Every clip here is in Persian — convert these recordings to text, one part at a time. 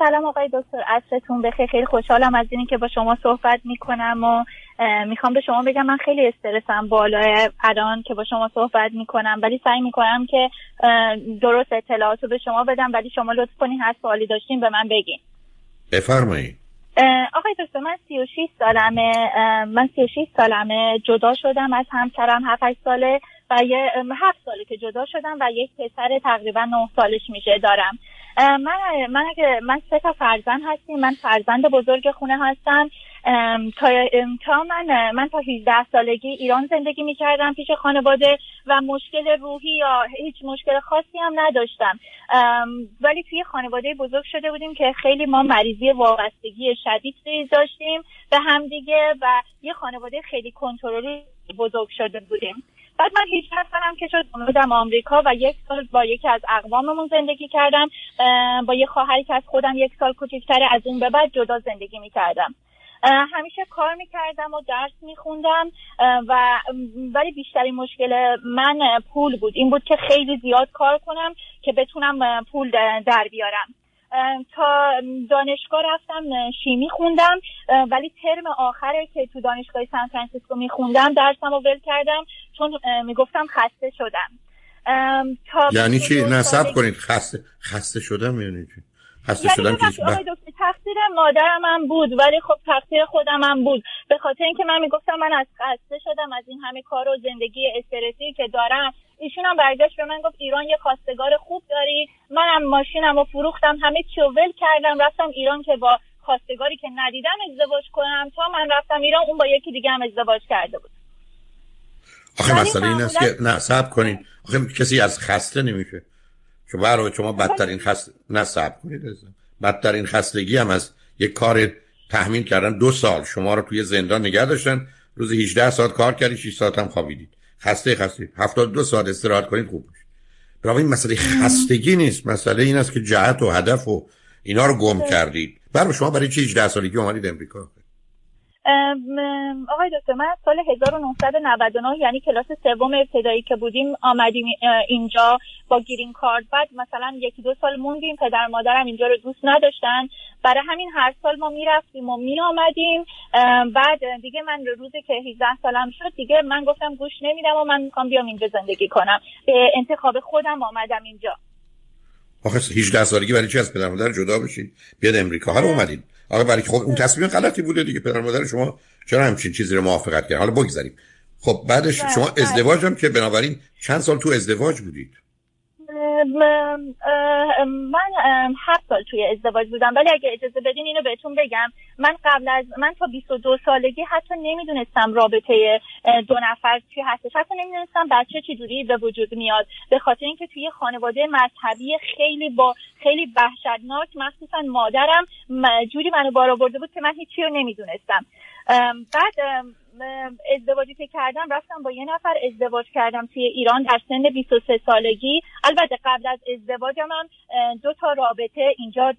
سلام آقای دکتر عصرتون بخیر. خیلی خوشحالم از اینی که با شما صحبت می‌کنم و می‌خوام به شما بگم من خیلی استرسم بالای الان که با شما صحبت می‌کنم. ولی سعی می‌کنم که درست اطلاعاتو به شما بدم. ولی شما لطف کنین هر سوالی داشتین به من بگین. بفرمایید. آقای دکتر من 36 سالمه. من 36 سالمه جدا شدم از همسرم 7 ساله. و یه هفت ساله که جدا شدم و یک پسر تقریبا 9 سالش میشه دارم. من من اگه من سه تا فرزند هستیم. من فرزند بزرگ خونه هستم. تا تا من من تا 18 سالگی ایران زندگی می‌کردم پیش خانواده و مشکل روحی یا هیچ مشکل خاصی هم نداشتم. ولی توی خانواده بزرگ شده بودیم که خیلی ما مریضی وابستگی شدید داشتیم به همدیگه و یه خانواده خیلی کنترلی بزرگ شده بودیم. بعد من هیچ سالم که شد اومدم آمریکا و یک سال با یکی از اقواممون زندگی کردم با یه خواهری که از خودم یک سال کوچکتره از اون به بعد جدا زندگی می‌کردم. همیشه کار می‌کردم و درس میخوندم و ولی بیشترین مشکل من پول بود. این بود که خیلی زیاد کار کنم که بتونم پول در بیارم. تا دانشگاه رفتم شیمی خوندم ولی ترم آخره که تو دانشگاه سان فرانسیسکو میخوندم درسم رو ول کردم چون می‌گفتم خسته شدم. تا یعنی چی؟ نصب کنید خسته خسته شدم یعنی چی؟ خسته یعنی شدم که تقصیر مادرم هم بود ولی خب تقصیر خودم هم بود. به خاطر اینکه من می‌گفتم من از خسته شدم از این همه کار و زندگی استرسی که دارم ایشون هم برگشت به من گفت ایران یه خواستگار خوب داری. منم ماشینم و فروختم همه چی ول کردم رفتم ایران که با خواستگاری که ندیدم ازدواج کنم. تا من رفتم ایران اون با یکی دیگه هم ازدواج کرده بود. آخه مسئله این است که نه سب کنین. آخه کسی از خسته نمیشه. که برای شما بدترین خسته نه سب کنید بدترین خستگی هم از یک کار تحمیل کردن. دو سال شما رو توی زندان نگه داشتن. روز 18 ساعت کار کردی 6 ساعت هم خوابیدید خسته خسته. 72 ساعت استراحت کنید خوب میشه برای این مسئله خستگی نیست. مسئله این است که جهت و هدف و اینا رو گم کردید. برای شما برای چه 18 سالگی اومدید امریکا؟ آقای دکتر من سال 1999 یعنی کلاس سوم ابتدایی که بودیم آمدیم اینجا با گیرین کارت بعد مثلا یکی دو سال موندیم پدر مادرم اینجا رو دوست نداشتن. برای همین هر سال ما می‌رفتیم و می آمدیم بعد دیگه من روزی که 18 سالم شد دیگه من گفتم گوش نمیدم و من می‌خوام بیام اینجا زندگی کنم. به انتخاب خودم آمدم اینجا. آخه 18 سالگی برای چی از پدر مادر جدا بشید بیاد امریکا. حالا اومدید آقا برای خب اون تصمیم غلطی بوده دیگه. پدر مادر شما چرا همچین چیزی رو موافقت کرد؟ حالا بگذاریم. خب بعدش شما ازدواج هم که بنابراین چند سال تو ازدواج بودید. من هفت سال توی ازدواج بودم. ولی اگه اجازه بدین اینو بهتون بگم. من قبل از من تا 22 سالگی حتی نمی‌دونستم رابطه دو نفر چی هستش. حتی نمی‌دونستم بچه چجوری به وجود میاد. به خاطر اینکه توی خانواده مذهبی خیلی با خیلی وحشتناک مخصوصا مادرم جوری منو بارا برده بود که من هیچی رو نمی‌دونستم. بعد ازدواجی که کردم رفتم با یه نفر ازدواج کردم توی ایران در سن 23 سالگی. البته قبل از ازدواجم هم دو تا رابطه اینجا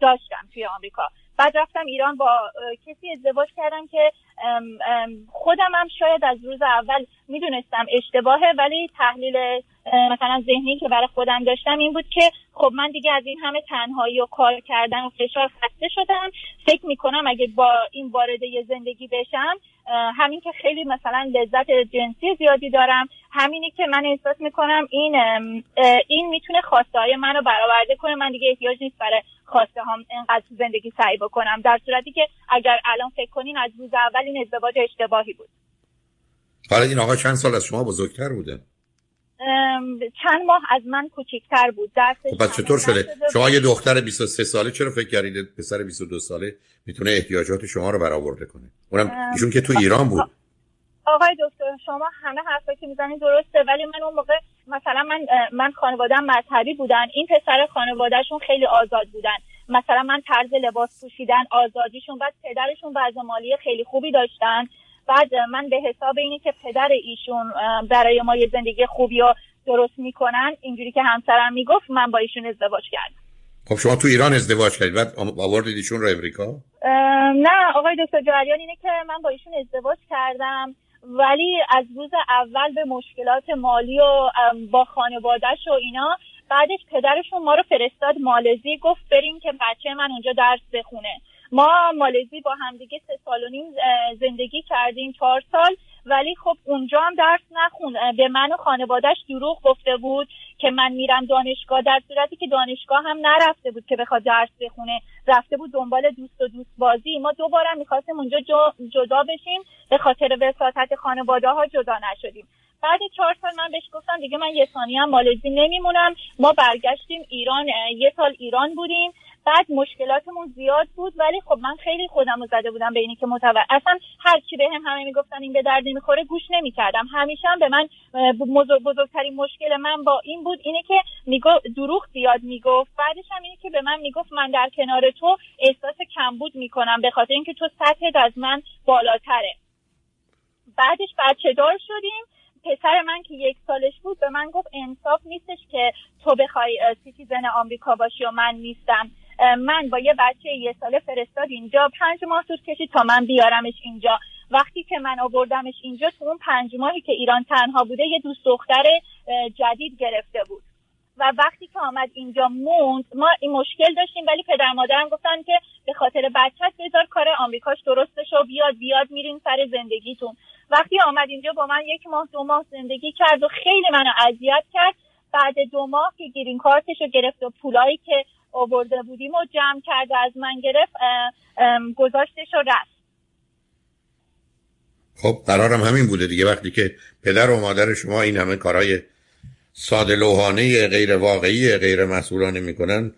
داشتم توی آمریکا. بعد رفتم ایران با کسی ازدواج کردم که خودم هم شاید از روز اول می‌دونستم اشتباهه ولی تحلیل مثلا ذهنی که برای خودم داشتم این بود که خب من دیگه از این همه تنهایی و کار کردن و فشار خسته شدم. فکر می‌کنم اگه با این وارد یه زندگی بشم همین که خیلی مثلا لذت جنسی زیادی دارم. همینی که من احساس می‌کنم این این می‌تونه خواسته های منو برآورده کنه. من دیگه احتیاج نیست برای خواسته هم اینقدر زندگی سعی بکنم. در صورتی که اگر الان فکر کنین از روز اول این ازدواج اشتباهی بود. حالا این آقا چند سال از شما بزرگتر بوده؟ چند ماه از من کوچکتر بود. درسش خب چطور شده؟ شما یه دختر 23 ساله چرا فکر کردید پسر 22 ساله می‌تونه احتیاجات شما رو برآورده کنه؟ اونم ایشون که تو ایران بود. آقای دکتر شما همه حرفایی که می‌زنید درسته ولی من اون موقع مثلا من من خانواده‌ام مذهبی بودن این پسر خانوادهشون خیلی آزاد بودن. مثلا من طرز لباس پوشیدن آزادیشون بعد پدرشون وضع مالی خیلی خوبی داشتن. بعد من به حساب اینی که پدر ایشون برای ما یه زندگی خوبی رو درست می‌کنن. اینجوری که همسرم می‌گفت من با ایشون ازدواج کردم. خب شما تو ایران ازدواج کردید. بعد آوردید ایشون رو امریکا؟ نه آقای دکتر جریان اینه که من با ایشون ازدواج کردم. ولی از روز اول به مشکلات مالی و با خانوادهش و اینا بعدش پدرشون ما رو فرستاد مالزی گفت بریم که بچه من اونجا درس بخونه. ما مالزی با همدیگه سه سال و نیم زندگی کردیم چهار سال. ولی خب اونجا هم درس نخون به من و خانوادهش دروغ گفته بود که من میرم دانشگاه در صورتی که دانشگاه هم نرفته بود که بخواد درس بخونه. رفته بود دنبال دوست و دوست بازی ما دوباره می‌خواستیم اونجا جدا بشیم. به خاطر وساطت خانواده ها جدا نشدیم. بعد چهار سال من بهش گفتم دیگه من یه ثانی هم مالزی نمیمونم. ما برگشتیم ایران یه سال ایران بودیم. بعد مشکلاتمون زیاد بود ولی خب من خیلی خودم رو زده بودم به اینی که متوجه اصلا هر چی بهم همه می‌گفتن این به درد نمی‌خوره گوش نمی‌کردم. همیشه هم به من بزرگترین مشکل من با این بود اینه که میگو دروغ زیاد می‌گفت. بعدش هم اینه که به من می‌گفت من در کنار تو احساس کمبود می‌کنم به خاطر اینکه تو سطحت از من بالاتره. بعدش بچه دار شدیم. پسر من که یک سالش بود به من گفت انصاف نیستش که تو بخوای citizen آمریکا باشی و من نیستم. من با یه بچه یه ساله فرستاد اینجا. پنج ماه طول کشید تا من بیارمش اینجا. وقتی که من آوردمش اینجا تو اون پنج ماهی که ایران تنها بوده یه دوست دختر جدید گرفته بود. و وقتی که آمد اینجا موند ما این مشکل داشتیم ولی پدر مادرم گفتن که به خاطر بچت بذار کار آمریکاش درست شه و بیاد بیاد میرین سر زندگیتون. وقتی آمد اینجا با من یک ماه دو ماه زندگی کرد و خیلی منو اذیت کرد. بعد دو ماه که گیرین کارتش رو گرفت و پولایی که آورده بودیم و جمع کرده از من گرفت گذاشتش و رفت. خب قرارم همین بوده دیگه. وقتی که پدر و مادر شما این همه کارهای ساده لوحانه غیر واقعی غیر مسئولانه می‌کنن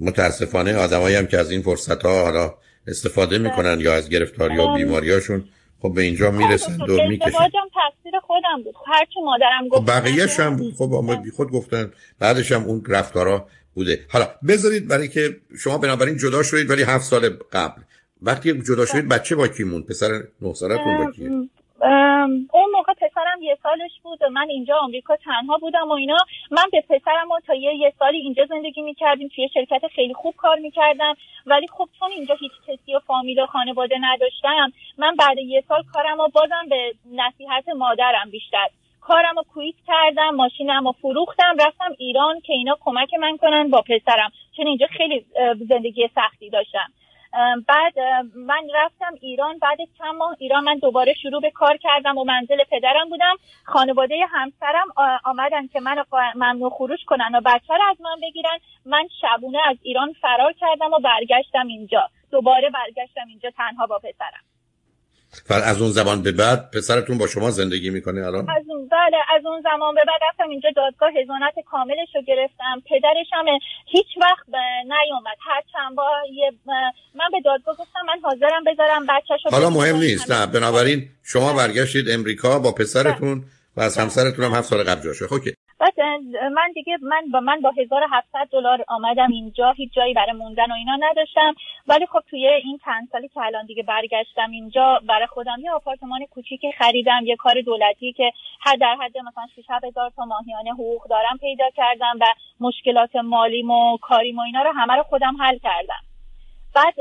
متاسفانه آدمایی هم که از این فرصت ها حالا استفاده می‌کنن یا از گرفتاری و بیماریاشون خب به اینجا می‌رسند و می‌کشن. تقصیر خودم بود. هرچی مادرم گفت خب بقیهش هم بود خب آمد خود گفتن بعدش هم اون رفتارا بوده. حالا بذارید برای که شما بنابراین جدا شدید ولی هفت سال قبل. وقتی جدا شدید بچه با کی پسر نه سالتون با کیه؟ اون موقع پسرم یه سالش بود و من اینجا آمریکا تنها بودم و اینا. من به پسرم و تا یه, یه سالی اینجا زندگی می‌کردیم. توی شرکت خیلی خوب کار می‌کردم. ولی خب چون اینجا هیچ کسی و فامیل و خانواده نداشتم من بعد یه سال کارم و بازم به نصیحت مادرم بیشتر کارم رو کویت کردم ماشینم رو فروختم رفتم ایران که اینا کمک من کنن با پسرم. چون اینجا خیلی زندگی سختی داشتم. بعد من رفتم ایران بعد چند ماه. ایران من دوباره شروع به کار کردم و منزل پدرم بودم. خانواده همسرم آمدن که من ممنوع خروش کنن و بچه از من بگیرن. من شبونه از ایران فرار کردم و برگشتم اینجا. دوباره برگشتم اینجا تنها با پسرم. و از اون زمان به بعد پسرتون با شما زندگی می‌کنه الان از اون بله از اون زمان به بعد رفتم اینجا دادگاه هزانت کاملش رو گرفتم. پدرش هم هیچ وقت نیومد. هر چند بار من به دادگاه گفتم من حاضرم بذارم بچه‌شو حالا مهم نیست. نه بنابراین شما برگشتید امریکا با پسرتون و از همسرتون هم هفت سال قبل جاشه خب بعد من دیگه من با من با 1700 دلار آمدم اینجا هیچ جایی برای موندن و اینا نداشتم. ولی خب توی این چند سالی که الان دیگه برگشتم اینجا برای خودم یه آپارتمان کوچیکی خریدم یه کار دولتی که هر در حد مثلا 6 هزار تا ماهیانه حقوق دارم پیدا کردم و مشکلات مالیم و کاریم و اینا رو همه رو خودم حل کردم. بعد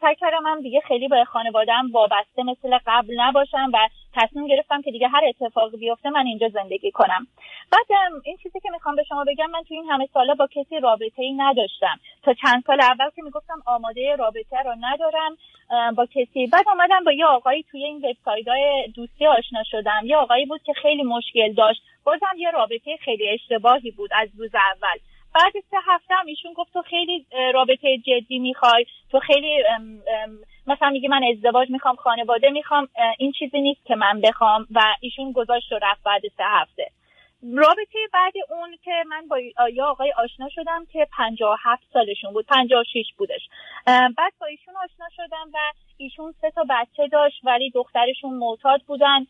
سعی کردم هم دیگه خیلی به خانوادم وابسته مثل قبل نباشم و تصمیم گرفتم که دیگه هر اتفاقی بیفته من اینجا زندگی کنم. بعد این چیزی که می‌خوام به شما بگم من تو این همه سالا با کسی رابطه ای نداشتم. تا چند سال اول که می‌گفتم آماده رابطه رو ندارم با کسی. بعد آمدم با یه آقایی توی این وبسایت های دوستی آشنا شدم. یه آقایی بود که خیلی مشکل داشت. بازم یه رابطه خیلی اشتباهی بود از روز اول. بعد سه هفته هم ایشون گفت تو خیلی رابطه جدی می‌خوای. تو خیلی مثلا میگه من ازدواج می‌خوام خانواده می‌خوام این چیزی نیست که من بخوام و ایشون گذاشت و رفت بعد سه هفته. رابطه بعد اون که من با یا آقای آشنا شدم که هفت سالشون بود شیش بودش. بعد با ایشون آشنا شدم و ایشون سه تا بچه داشت ولی دخترشون معتاد بودن.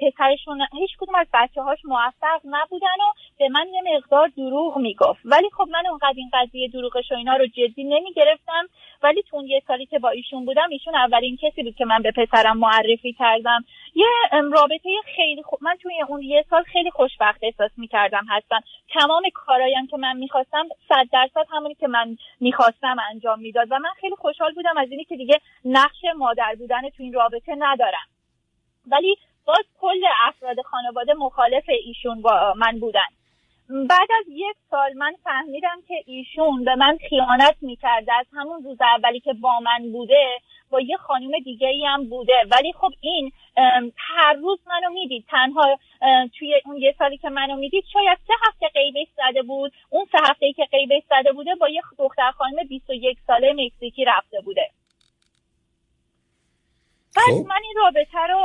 پسرشون هیچ کدوم از بچه هاش موفق نبودن و به من یه مقدار دروغ می‌گفت. ولی خب من اونقدر این قضیه دروغش و اینا رو جدی نمی‌گرفتم. ولی تو اون یه سالی که با ایشون بودم ایشون اولین کسی بود که من به پسرم معرفی کردم. یه رابطه خیلی خوب من توی اون یه سال خیلی خوشبخت احساس می‌کردم هستم تمام کارهایم که من می‌خواستم صد درصد همونی که من می‌خواستم انجام می‌داد. و من خیلی خوشحال بودم از اینی که دیگه نقش مادر بودن تو این رابطه ندارم. ولی باز کل افراد خانواده مخالف ایشون با من بودن. بعد از یک سال من فهمیدم که ایشون به من خیانت می‌کرده. از همون روز اولی که با من بوده با یه خانم دیگه ای هم بوده. ولی خب این هر روز منو می‌دید. تنها توی اون یه سالی که منو می‌دید شاید سه هفته قیبش زده بود. اون سه هفته ای که قیبش زده بوده با یه دختر خانم 21 ساله مکزیکی رفته بوده. بعد خب. من این رابطه رو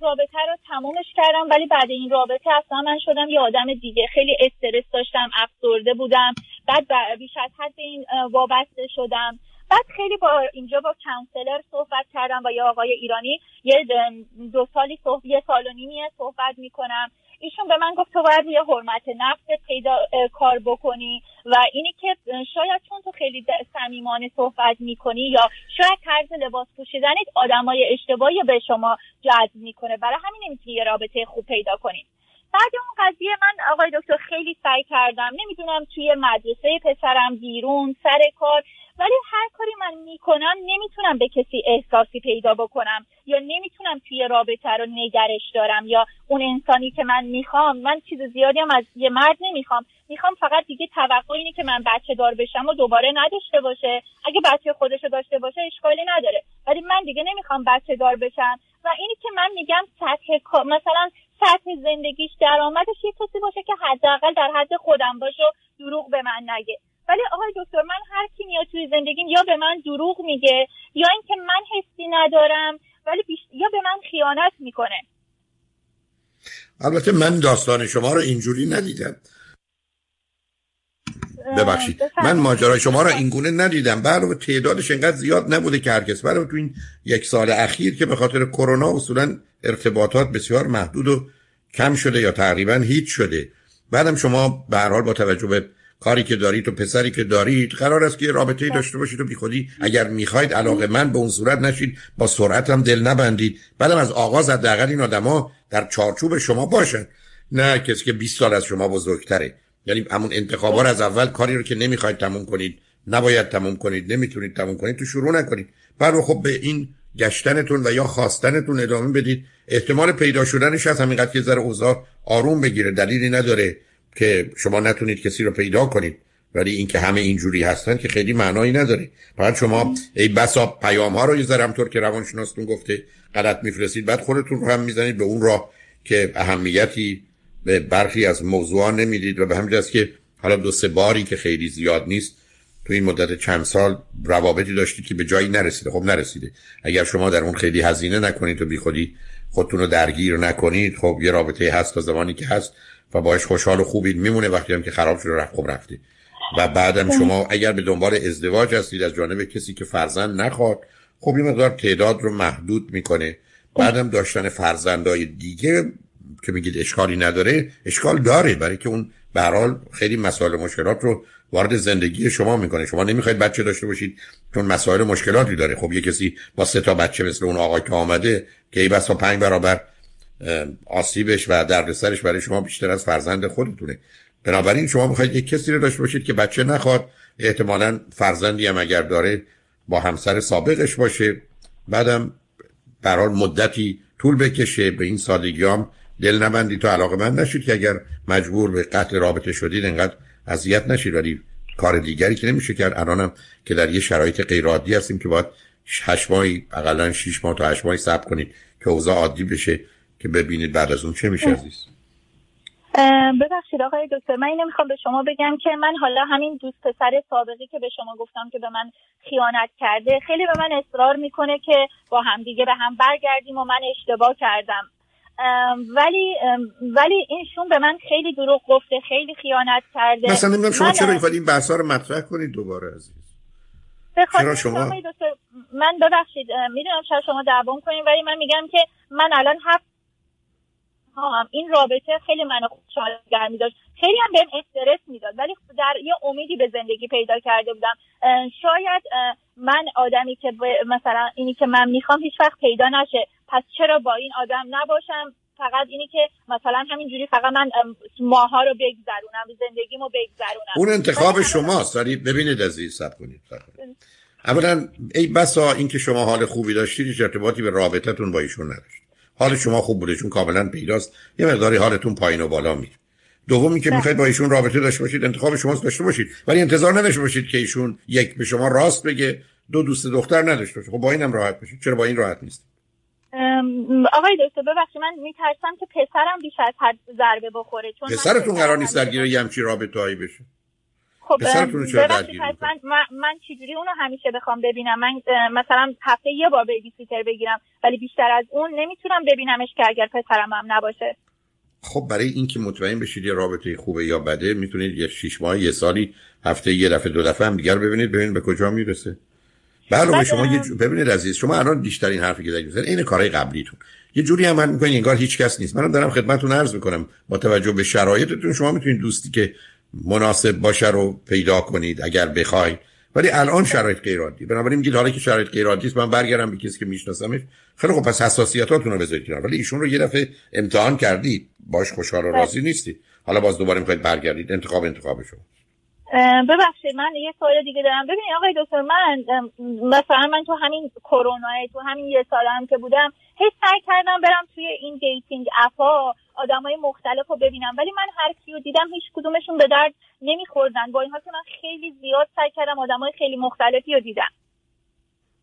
رابطه رو تمومش کردم ولی بعد این رابطه اصلا من شدم یه آدم دیگه. خیلی استرس داشتم افسرده بودم. بعد بیش از حد این وابسته شدم. بعد خیلی با اینجا با کانسلر صحبت کردم با یه آقای ایرانی. یه دو سالی صحبت یه سال و نیمیه صحبت می‌کنم. ایشون به من گفت تو باید یه حرمت نفس پیدا کار بکنی. و اینی که شاید چون تو خیلی صمیمانه صحبت می‌کنی یا شاید طرز لباس پوشیدنت آدمای اشتباهی به شما جذب می‌کنه. برای همین نمی‌تونی یه رابطه خوب پیدا کنی. بعد اون قضیه من آقای دکتر خیلی سعی کردم. نمی‌دونم توی مدرسه پسرم بیرون سر کار. ولی هر کاری من می‌کنم نمی‌تونم به کسی احساسی پیدا بکنم. یا نمی‌تونم توی رابطه رو نگرش دارم. یا اون انسانی که من می‌خوام من چیز زیادی هم از یه مرد نمی‌خوام. می‌خوام فقط دیگه توقع اینه که من بچه دار بشم و دوباره نداشته باشه. اگه بچه خودش رو داشته باشه اشکالی نداره. ولی من دیگه نمی‌خوام بچه دار بشم. و اینی که من میگم سطح مثلا سطح زندگیش درآمدش یه کسی باشه که حداقل در حد خودم باشه و دروغ به من نگه. ولی آقای دکتر من هر کی میاد توی زندگیم یا به من دروغ میگه یا اینکه من حسی ندارم ولی یا به من خیانت می‌کنه. البته من داستان شما رو اینجوری ندیدم. ببخشید. من ماجرای شما رو اینگونه ندیدم. برای تعدادش انقدر زیاد نبوده که هرکس. برای تو این یک سال اخیر که به خاطر کرونا اصولا ارتباطات بسیار محدود و کم شده یا تقریبا هیچ شده. بعدم شما به هر حال با توجه به کاری که دارید و پسری که دارید قرار است که رابطه ای داشته باشید و بیخودی اگر می‌خواید علاقه من به اون صورت نشید. با سرعت هم دل نبندید. بعدم از آغاز حداقل این آدما در چارچوب شما باشن. نه کسی که 20 سال از شما بزرگتره. یعنی همون انتخابا از اول کاری رو که نمی‌خواید تموم کنید نباید تموم کنید نمی‌تونید تموم کنید تو شروع نکنید. بعد خب به این گشتنتون و یا خواستنتون ادامه بدید. احتمال پیدا شدنش از همینقدر که ذره اوضاع آروم بگیره. دلیلی نداره که شما نتونید کسی رو پیدا کنید. ولی اینکه همه اینجوری هستن که خیلی معنایی نداره. بعد شما ای بسا پیام ها رو یه ذره طور که روانشناستون گفته غلط میفرستید بعد خودتون رو هم می‌زنید به اون راه که اهمیتی به برخی از موضوعا نمی‌دید و به همین که حالا دو سه باری که خیلی زیاد نیست تو این مدت چند سال روابطی داشتید که به جایی نرسیده. خب نرسیده. اگر شما در اون خیلی هزینه نکنید و بیخودی خودتون رو درگیر نکنید خب یه رابطه هست تا زمانی که هست و باش خوشحال و خوبید. میمونه وقتی هم که خراب شده رفت. خوب رفته. و بعدم شما اگر به دنبال ازدواج هستید از جانب کسی که فرزند نخواد خب این مقدار تعداد رو محدود می‌کنه. بعدم داشتن فرزندای دیگه که میگید اشکالی نداره اشکال داره برای که اون به خیلی مسائل مشکلات رو وارد زندگی شما می‌کنه. شما نمی‌خواید بچه داشته باشید چون مسائل مشکلاتی داره. خب یه کسی با سه تا بچه مثل اون آقای که آمده که ای بس پنج برابر آسیبش و دردسرش برای شما بیشتر از فرزند خودتونه. بنابراین شما می‌خواید یک کسی رو داشته باشید که بچه نخواد احتمالا فرزندی هم اگر داره با همسر سابقش باشه بعدم برحال مدتی طول بکشه به این سادگی هم دل نبندی تو علاقه من نشید که اگر مجبور به قتل رابطه شدید انقدر اذیت نشید. ولی کار دیگری که نمیشه کرد. الانم که در یه شرایط غیر عادی هستیم که باید هشت ماهی اقلا 6 ماه تا 8 ماهی صبر کنید که اوضاع عادی بشه که ببینید بعد از اون چه میشه عزیز. ببخشید آقای دکتر من اینو می‌خوام به شما بگم که من حالا همین دوست پسر سابقی که به شما گفتم که به من خیانت کرده خیلی به من اصرار می‌کنه که با هم دیگه به هم برگردیم و من اشتباه کردم. ولی ولی اینشون به من خیلی دروغ گفته خیلی خیانت کرده. مثلا نمی‌دونم شما چرا این بحثا رو مطرح کنید دوباره عزیز؟ چرا شما من ببخشید می‌دونم شاید شما دعوام کنید ولی من میگم که من الان هفت هم این رابطه خیلی منو خوشحال میداشت. خیلی هم بهم استرس می‌داد ولی در یه امیدی به زندگی پیدا کرده بودم. شاید من آدمی که مثلا اینی که من می‌خوام هیچ وقت پیدا نشه. پس چرا با این آدم نباشم؟ فقط اینی که مثلا همینجوری فقط من ماها رو بگذرونم زندگیمو بگذرونم. اون انتخاب شماست. دارید ببینید عزیز سب کنید اولا ای بسا اینکه شما حال خوبی داشتید هیچ ارتباطی به رابطتون با ایشون نداشت. حال شما خوب بوده چون کاملا پیداست. یه مقداری حالتون پایین و بالا میره. دومی که می‌خواید با ایشون رابطه داشته باشید انتخاب شماست داشته باشید. ولی انتظار نداشته باشید که ایشون یک به شما راست بگه دو دوست دختر نداشته باشه. خب با اینم راحت باشید. چرا با این راحت نیست؟ آقای دکتر ببخشید من میترسم که پسرم بیش از حد ضربه بخوره چون پسرتون قرار نیست درگیر یه همچی رابطه‌ای بشه. خب من, من, من چجوری اونو همیشه بخوام ببینم؟ من مثلا هفته یه بار بیبی سیتر بگیرم ولی بیشتر از اون نمی‌تونم ببینمش که اگر پسرم هم نباشه. خب برای اینکه مطمئن بشید یه رابطه خوبه یا بده می‌تونید یه شیش ماه یه سالی هفته یه دفعه دو دفعه هم دیگر ببینید ببینید به کجا می‌رسه. بله شما یه ببینید عزیز شما الان بیشترین حرفی که دارید این کارهای قبلیتون. یه جوری عمل می‌کنید انگار هیچ کس نیست. منم دارم خدمتتون عرض می‌کنم. با توجه به شرایطتون شما می‌تونید دوستی که مناسب باشه رو پیدا کنید اگر بخواید. ولی الان شرایط غیر عادی بنابراین میگید حالا که شرایط غیر عادی است من برگردم به کسی که میشناسمش. خیلی خب پس حساسیتاتون رو بذارید کنار. ولی ایشون رو یه دفعه امتحان کردید. باش خوشحال و راضی نیستید. حالا باز دوباره می‌خواید برگردید. انتخاب انتخاب شما. ببخشید من یه سوال دیگه دارم. ببینید آقای دکتر من مثلا من تو همین کرونا تو همین یه سال هم که بودم هی سعی کردم برم توی این dating app ا های مختلف رو ببینم. ولی من هر کیو دیدم هیچ کدومشون به درد نمیخوردن. با این حال که من خیلی زیاد سعی کردم های خیلی مختلفی رو دیدم.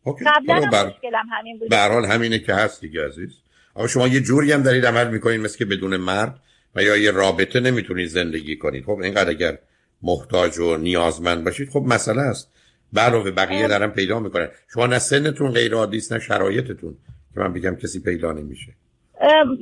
قبلا بر... همین بود. حال همینه که هست دیگه عزیز. آقا شما یه جوری هم دارید عمل می‌کنید مثل که بدون مرد و یا یه رابطه نمی‌تونید زندگی کنید. خب اینقدر اگر محتاج و نیازمند باشید خب مسئله است. علاوه بقیه دارن پیدا می‌کنن. شما نه سنتون غیر عادی است نه شرایطتون که من بگم کسی پیدا نمیشه.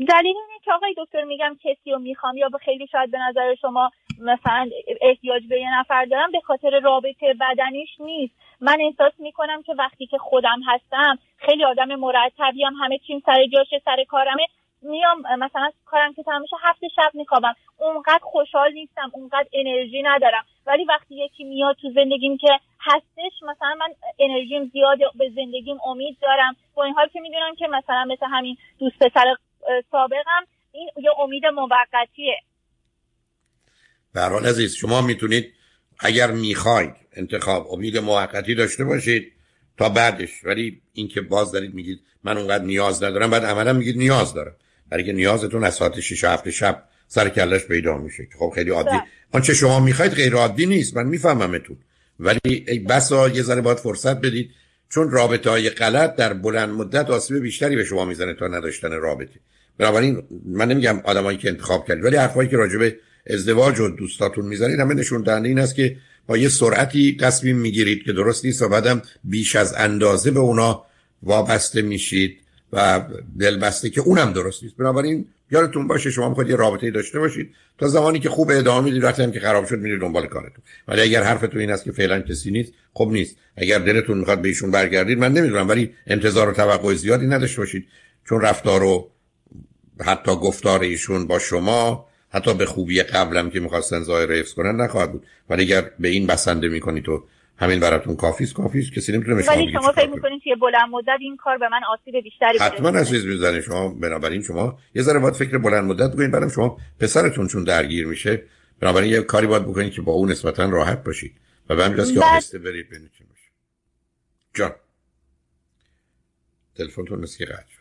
دلیل اینه که آقای دکتر میگم کسی رو می‌خوام یا به خیلی شاید به نظر شما مثلا احتیاج به یه نفر دارم به خاطر رابطه بدنیش نیست. من احساس می‌کنم که وقتی که خودم هستم خیلی آدم مرتبیم همه چیم سر جاشه سر کارمه. میام مثلا کارم که تمام هفته شب میخوابم. اونقدر خوشحال نیستم اونقدر انرژی ندارم. ولی وقتی یکی میاد تو زندگیم که هستش مثلا من انرژیم زیاد به زندگیم امید دارم. با این حال که می‌دونم که مثلا مثل همین دوست پسر سابقم این یه امید موقتیه. حال عزیز شما می‌تونید اگر می‌خواید انتخاب امید موقتی داشته باشید تا بعدش. ولی اینکه باز دارید میگید من اونقدر نیاز ندارم بعد عملا میگید نیاز دارم. برای که نیازتون از ساعت 6 هفته شب سر کلش پیدا میشه. خب خیلی عادی. بله. آنچه شما می‌خواید غیر عادی نیست. من میفهممتون. ولی ای بسا یه ذره باید فرصت بدید. چون رابطه های غلط در بلند مدت آسیب بیشتری به شما می‌زنه تا نداشتن رابطه. بنابراین من نمیگم آدمایی که انتخاب کردید ولی حرفایی که راجبه ازدواج و دوستاتون می‌زنید همه نشون دهنده این است که با یه سرعتی تصمیم می‌گیرید که درست نیست و بعدم بیش از اندازه به اونا وابسته میشید. و دلبسته که اونم درست نیست. بنابراین یادتون باشه شما می‌خواید یه رابطه داشته باشید. تا زمانی که خوب ادامه می‌دید وقتی هم که خراب شد میرید دنبال کارتون. ولی اگر حرفتون این است که فعلا کسی نیست خب نیست. اگر دلتون می‌خواد به ایشون برگردید من نمی‌دونم ولی انتظار و توقع زیادی نداشته باشید. چون رفتار و حتی گفتار ایشون با شما حتی به خوبی قبلم که می‌خواستن ظاهر حفظ کنن نخواهد بود. ولی اگر به این بسنده می‌کنید تو همین براتون کافی است کافی است کسی نمی‌تونه شما ولی شما فکر می‌کنید که بلند مدت این کار به من آسیب بیشتری بده حتما عزیز می‌زنه شما بنابراین شما یه ذره باید فکر بلند مدت بکنید بعدم شما پسرتون چون درگیر میشه. بنابراین یه کاری باید بکنید که با اون نسبتا راحت باشید و به همین که بله. آهسته برید ببینید چی میشه. جان. تلفنتون مثل قطع